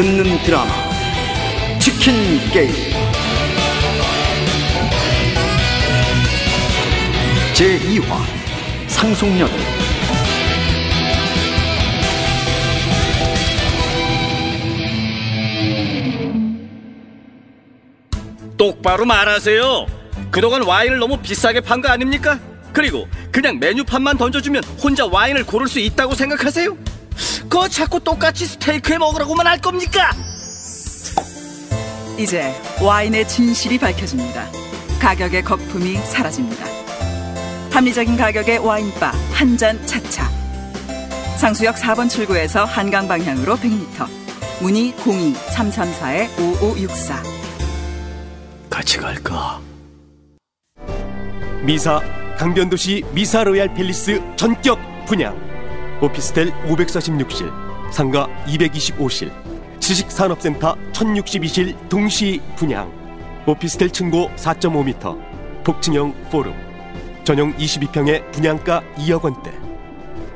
듣는 드라마 치킨 게임 제2화 상속녀 똑바로 말하세요. 그동안 와인을 너무 비싸게 판 거 아닙니까? 그리고 그냥 메뉴판만 던져주면 혼자 와인을 고를 수 있다고 생각하세요? 그거 자꾸 똑같이 스테이크에 먹으라고만 할 겁니까? 이제 와인의 진실이 밝혀집니다. 가격의 거품이 사라집니다. 합리적인 가격의 와인바 한 잔 차차. 상수역 4번 출구에서 한강 방향으로 100m. 문의 02-334-5564. 같이 갈까? 미사 강변도시 미사 로얄 팰리스 전격 분양 오피스텔 546실 상가 225실 지식산업센터 1062실 동시 분양. 오피스텔 층고 4.5m 복층형 포룸. 전용 22평의 분양가 2억 원대.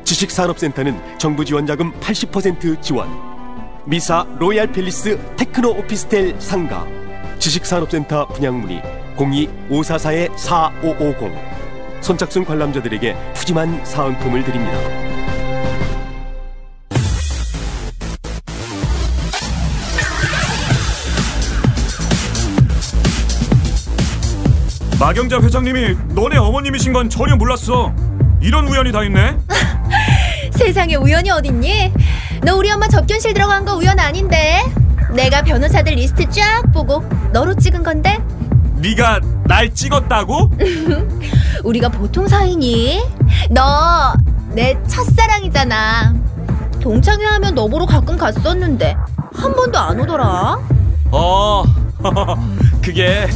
지식산업센터는 정부 지원 자금 80% 지원. 미사 로얄 팰리스 테크노 오피스텔 상가. 지식산업센터 분양문의 02-544-4550 선착순 관람자들에게 푸짐한 사은품을 드립니다. 마경자 회장님이 너네 어머님이신 건 전혀 몰랐어. 이런 우연이 다 있네. 세상에 우연이 어딨니? 너 우리 엄마 접견실 들어간 거 우연 아닌데. 내가 변호사들 리스트 쫙 보고 너로 찍은 건데. 네가 날 찍었다고? 우리가 보통 사이니? 너 내 첫사랑이잖아. 동창회 하면 너 보러 가끔 갔었는데 한 번도 안 오더라. 어, 그게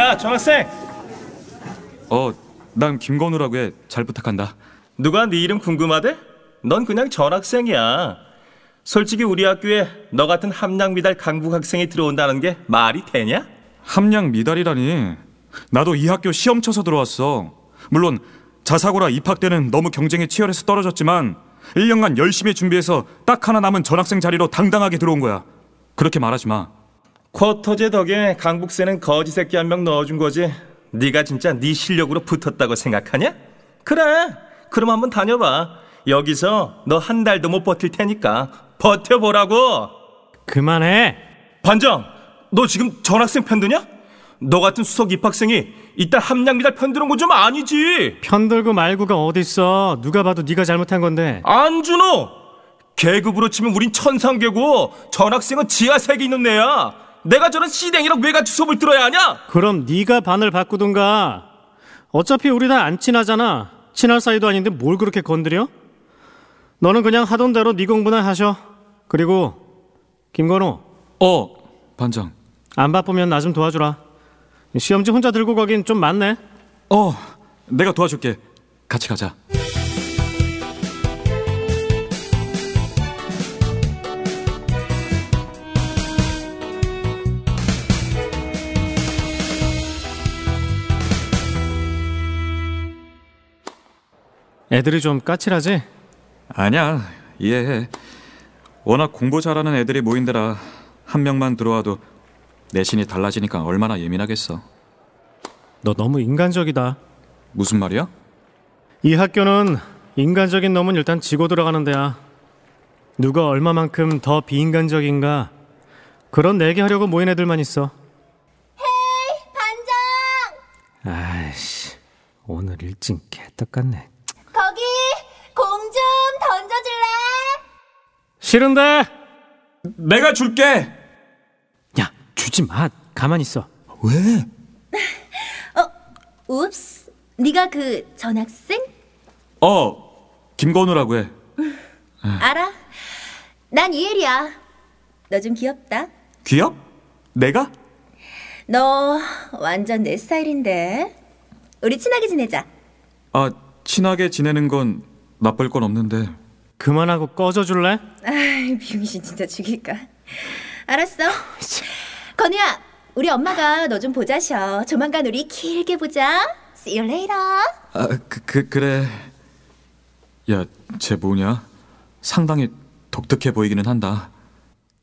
야 전학생 어, 난 김건우라고 해. 잘 부탁한다. 누가 네 이름 궁금하대? 넌 그냥 전학생이야 솔직히 우리 학교에 너 같은 함량 미달 강북 학생이 들어온다는 게 말이 되냐? 함량 미달이라니. 나도 이 학교 시험 쳐서 들어왔어. 물론 자사고라 입학 때는 너무 경쟁에 치열해서 떨어졌지만 1년간 열심히 준비해서 딱 하나 남은 전학생 자리로 당당하게 들어온 거야. 그렇게 말하지 마. 쿼터제 덕에 강북세는 거지 새끼 한 명 넣어준 거지 네가 진짜 네 실력으로 붙었다고 생각하냐? 그래 그럼 한번 다녀봐 여기서 너 한 달도 못 버틸 테니까 버텨보라고 그만해. 반장 너 지금 전학생 편드냐? 너 같은 수석 입학생이 이따 함량 미달 편드는 건 좀 아니지 편들고 말고가 어딨어. 누가 봐도 네가 잘못한 건데. 안준호 계급으로 치면 우린 천상계고 전학생은 지하세계 있는 애야 내가 저런 시댕이랑 외가지 수업을 들어야 하냐? 그럼 네가 반을 바꾸든가. 어차피 우리 다 안 친하잖아. 친할 사이도 아닌데 뭘 그렇게 건드려? 너는 그냥 하던 대로 네 공부나 하셔. 그리고 김건우 어, 반장. 안 바쁘면 나 좀 도와주라. 시험지 혼자 들고 가긴 좀 많네. 어, 내가 도와줄게. 같이 가자. 애들이 좀 까칠하지? 아니야, 이해해. 워낙 공부 잘하는 애들이 모인 데라 한 명만 들어와도 내신이 달라지니까 얼마나 예민하겠어. 너 너무 인간적이다. 무슨 말이야? 이 학교는 인간적인 놈은 일단 지고 들어가는 데야. 누가 얼마만큼 더 비인간적인가 그런 내기하려고 모인 애들만 있어. 반장! 아이씨 오늘 일진 개떡 같네. 싫은데? 내가 줄게. 야 주지 마. 가만히 있어. 왜? 웁스. 네가 그 전학생? 어, 김건우라고 해. 알아. 난 이혜리야. 너 좀 귀엽다. 귀엽? 내가? 너 완전 내 스타일인데. 우리 친하게 지내자. 아, 친하게 지내는 건 나쁠 건 없는데 그만하고 꺼져 줄래? 아이, 병신 진짜 죽일까. 알았어. 건우야, 우리 엄마가 너 좀 보자셔. 조만간 우리 길게 보자. See you later. 아, 그, 그 그래. 야, 쟤 뭐냐? 상당히 독특해 보이기는 한다.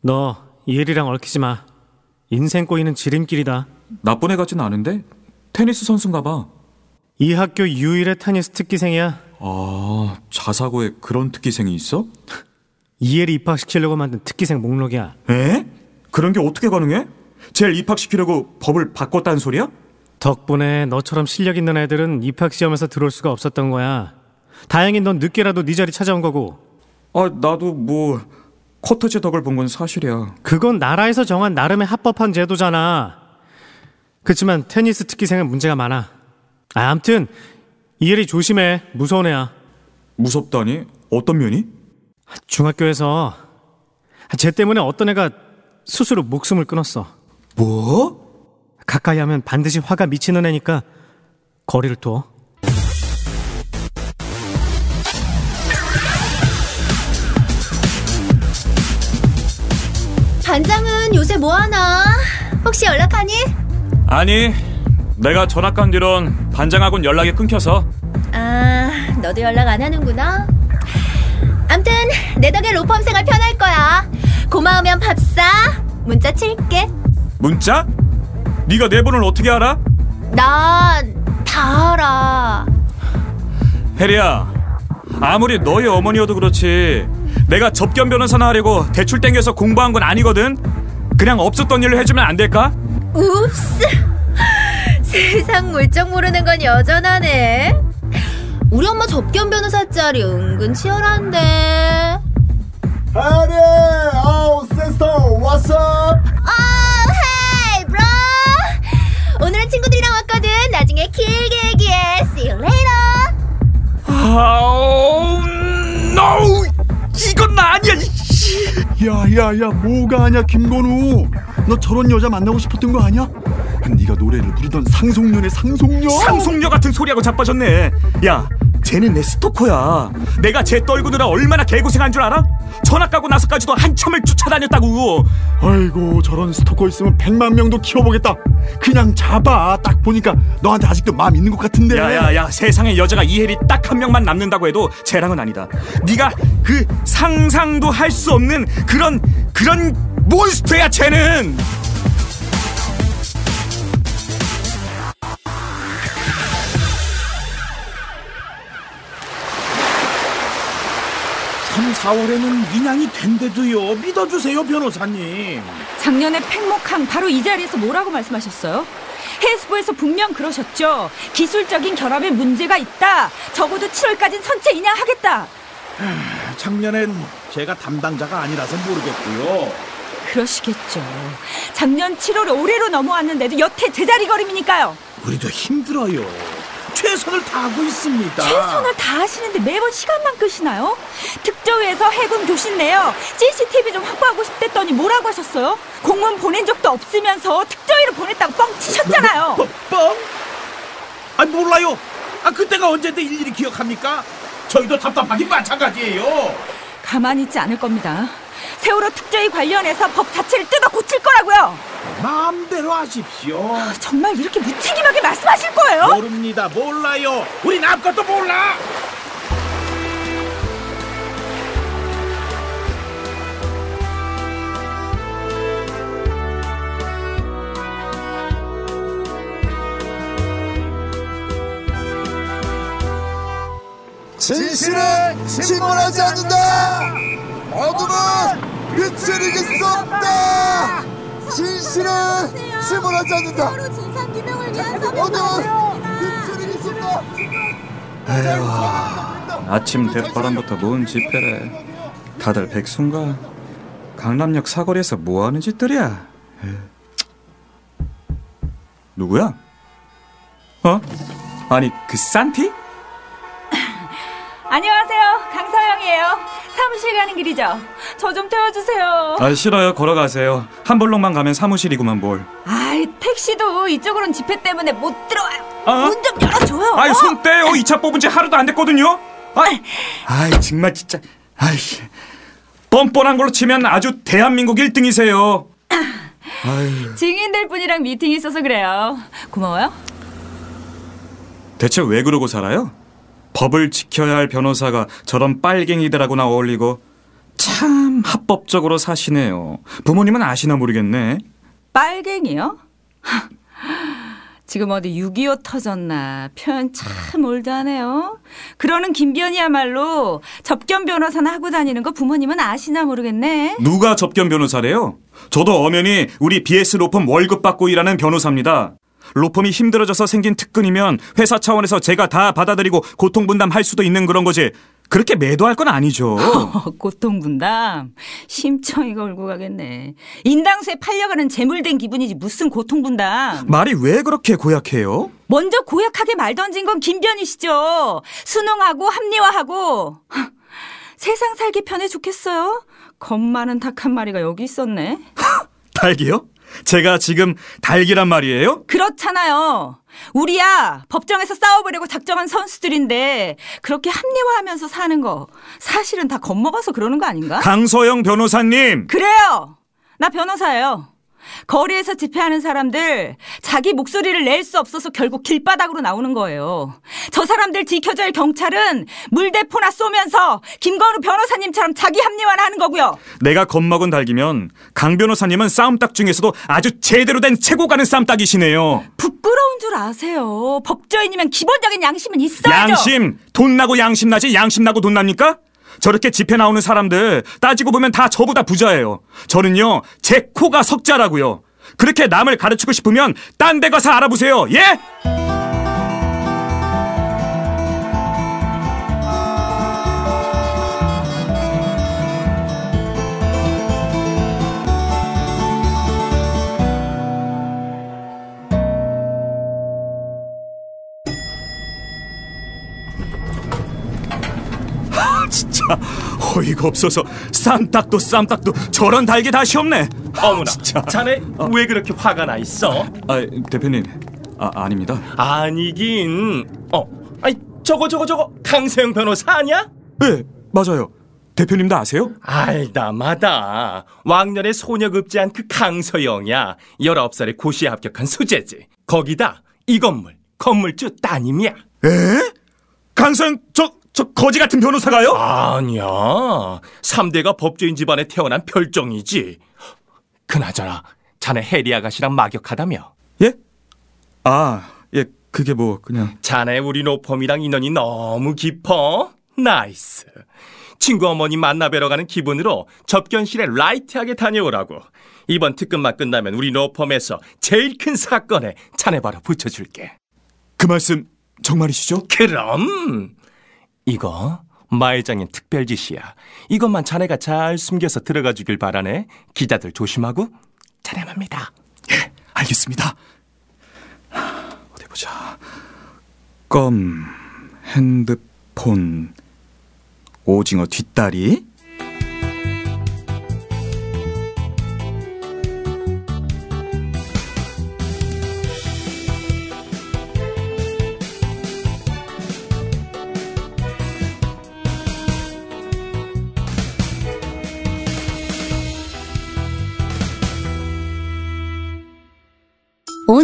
너 이혜리랑 얽히지 마. 인생 꼬이는 지름길이다. 나쁜 애 같진 않은데 테니스 선수인가 봐. 이 학교 유일의 테니스 특기생이야. 아, 자사고에 그런 특기생이 있어? 이혜리 입학시키려고 만든 특기생 목록이야. 에? 그런 게 어떻게 가능해? 쟤를 입학시키려고 법을 바꿨다는 소리야? 덕분에 너처럼 실력 있는 애들은 입학 시험에서 들어올 수가 없었던 거야. 다행히 넌 늦게라도 네 자리 찾아온 거고. 아, 나도 뭐 쿼터제 덕을 본 건 사실이야. 그건 나라에서 정한 나름의 합법한 제도잖아. 그렇지만 테니스 특기생은 문제가 많아. 아, 암튼 이혜리 조심해. 무서운 애야. 무섭다니? 어떤 면이? 중학교에서 쟤 때문에 어떤 애가 스스로 목숨을 끊었어. 뭐? 가까이 하면 반드시 화가 미치는 애니까 거리를 둬. 반장은 요새 뭐 하나? 혹시 연락하니? 아니, 내가 전학 간 뒤론 반장하고는 연락이 끊겨서 아, 너도 연락 안 하는구나. 암튼 내 덕에 로펌 생활 편할 거야. 고마우면 밥 사. 문자 칠게. 문자? 네가 내 번호를 어떻게 알아? 난다 알아. 혜리야, 아무리 너희 어머니여도 그렇지 내가 접견 변호사나 하려고 대출 땡겨서 공부한 건 아니거든. 그냥 없었던 일을 해주면 안 될까? 웁스. 세상 물정 모르는 건 여전하네. 우리 엄마 접견 변호사 짤이 은근 치열한데. 해리, 아우, 시스터, what's up? 어, 헤이, 브로. 오늘은 친구들이랑 왔거든. 나중에 길게 얘기해. See you later. 아우, no! 이건 나 아니야. 야야야 뭐가 아냐 김건우 너 저런 여자 만나고 싶었던 거 아니야? 네가 노래를 부르던 상속녀네 상속녀 상속녀 같은 소리하고 자빠졌네. 야, 쟤는 내 스토커야. 내가 쟤 떨구느라 얼마나 개고생한 줄 알아? 전학 가고 나서까지도 한참을 쫓아다녔다고. 아이고 저런 스토커 있으면 백만 명도 키워보겠다 그냥 잡아 딱 보니까 너한테 아직도 마음 있는 것 같은데 야야야 세상에 여자가 이혜리 딱 한 명만 남는다고 해도 쟤랑은 아니다. 네가 그 상상도 할 수 없는 그런 그런 몬스터야 쟤는. 4월에는 인양이 된대도요. 믿어주세요, 변호사님. 작년에 팽목항 바로 이 자리에서 뭐라고 말씀하셨어요? 해수부에서 분명 그러셨죠. 기술적인 결함에 문제가 있다. 적어도 7월까지는 선체 인양하겠다. 작년엔 제가 담당자가 아니라서 모르겠고요. 그러시겠죠. 작년 7월 올해로 넘어왔는데도 여태 제자리 걸음이니까요. 우리도 힘들어요. 최선을 다하고 있습니다. 최선을 다하시는데 매번 시간만 끄시나요? 특조위에서 해군 교신 내요. CCTV 좀 확보하고 싶댔더니 뭐라고 하셨어요? 공문 보낸 적도 없으면서 특조위를 보냈다고 뻥 치셨잖아요. 뻥? 뻥? 아 몰라요. 아 그때가 언제인데 일일이 기억합니까? 저희도 답답하긴 마찬가지예요. 가만히 있지 않을 겁니다. 세월호 특조위 관련해서 법 자체를 뜯어 고칠 거라고요. 마음대로 하십시오. 정말 이렇게 무책임하게 말씀하실 거예요? 모릅니다. 몰라요. 우린 아무것도 몰라. 진실은 침몰하지 않는다. 어둠은 빛을 이길 수 없다. 않는다. 어둠은 빛을 이길 수 없다. 에휴, 아침 대바람부터 뭔 집회래. 다들 백순가 강남역 사거리에서 뭐 하는 짓들이야? 에휴. 누구야? 어? 아니 그 산티? 안녕하세요. 강서영이에요. 사무실 가는 길이죠. 저 좀 태워주세요. 아 싫어요 걸어가세요 한 블록만 가면 사무실이구만 뭘 아이, 택시도 이쪽으로는 집회 때문에 못 들어와요. 어? 문좀 열어줘요. 아이 손 떼요 이 차 뽑은 지 하루도 안 됐거든요 아이, 아이 정말 진짜 아이씨, 뻔뻔한 걸로 치면 아주 대한민국 1등이세요. 증인들 분이랑 미팅이 있어서 그래요. 고마워요. 대체 왜 그러고 살아요? 법을 지켜야 할 변호사가 저런 빨갱이들하고나 어울리고 참 합법적으로 사시네요. 부모님은 아시나 모르겠네. 빨갱이요? 지금 어디 6.25 터졌나 표현 참 올드하네요. 그러는 김변이야말로 접견 변호사나 하고 다니는 거 부모님은 아시나 모르겠네. 누가 접견 변호사래요? 저도 엄연히 우리 BS 로펌 월급 받고 일하는 변호사입니다. 로펌이 힘들어져서 생긴 특근이면 회사 차원에서 제가 다 받아들이고 고통 분담할 수도 있는 그런 거지. 그렇게 매도할 건 아니죠. 고통 분담 심청이 걸고 가겠네. 인당수에 팔려가는 재물된 기분이지 무슨 고통 분담. 말이 왜 그렇게 고약해요? 먼저 고약하게 말 던진 건 김변이시죠. 순응하고 합리화하고 하, 세상 살기 편해 좋겠어요. 겁 많은 닭 한 마리가 여기 있었네. 달기요? 제가 지금 달기란 말이에요? 그렇잖아요. 우리야 법정에서 싸워보려고 작정한 선수들인데 그렇게 합리화하면서 사는 거 사실은 다 겁먹어서 그러는 거 아닌가? 강서영 변호사님! 그래요. 나 변호사예요. 거리에서 집회하는 사람들 자기 목소리를 낼 수 없어서 결국 길바닥으로 나오는 거예요. 저 사람들 지켜줄 야 경찰은 물대포나 쏘면서 김건우 변호사님처럼 자기 합리화를 하는 거고요. 내가 겁먹은 달기면 강 변호사님은 싸움닭 중에서도 아주 제대로 된 최고 가는 싸움닭이시네요. 부끄러운 줄 아세요. 법조인이면 기본적인 양심은 있어야죠. 양심! 돈 나고 양심 나지 양심 나고 돈 납니까? 저렇게 집회 나오는 사람들 따지고 보면 다 저보다 부자예요. 저는요 제 코가 석자라고요. 그렇게 남을 가르치고 싶으면 딴 데 가서 알아보세요. 예? 어이가 없어서 쌈딱도 쌈딱도 저런 달게 다시 없네. 어머나, 자네 왜 그렇게 화가 나 있어? 아 대표님, 아 아닙니다. 아니긴. 어, 아니 저거 저거 저거 강세영 변호사 아니야? 네 맞아요. 대표님도 아세요? 알다 마다 왕년에 소녀급제한 그 강서영이야. 19살에 고시에 합격한 수재지. 거기다 이 건물 건물주 따님이야. 에? 강서영 저 저 거지 같은 변호사가요? 아니야. 3대가 법조인 집안에 태어난 별종이지. 그나저나 자네 해리 아가씨랑 막역하다며. 예? 아, 예, 그게 뭐 그냥 자네 우리 로펌이랑 인연이 너무 깊어. nice. 친구 어머니 만나 뵈러 가는 기분으로 접견실에 light하게 다녀오라고. 이번 특근만 끝나면 우리 로펌에서 제일 큰 사건에 자네 바로 붙여줄게. 그 말씀 정말이시죠? 그럼 이거 마회장인 특별 지시야. 이것만 자네가 잘 숨겨서 들어가 주길 바라네. 기자들 조심하고 자네합니다. 예, 알겠습니다. 어디 보자. 껌, 핸드폰, 오징어 뒷다리.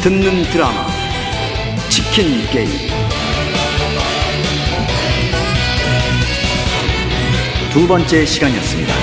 듣는 드라마 치킨 게임 두 번째 시간이었습니다.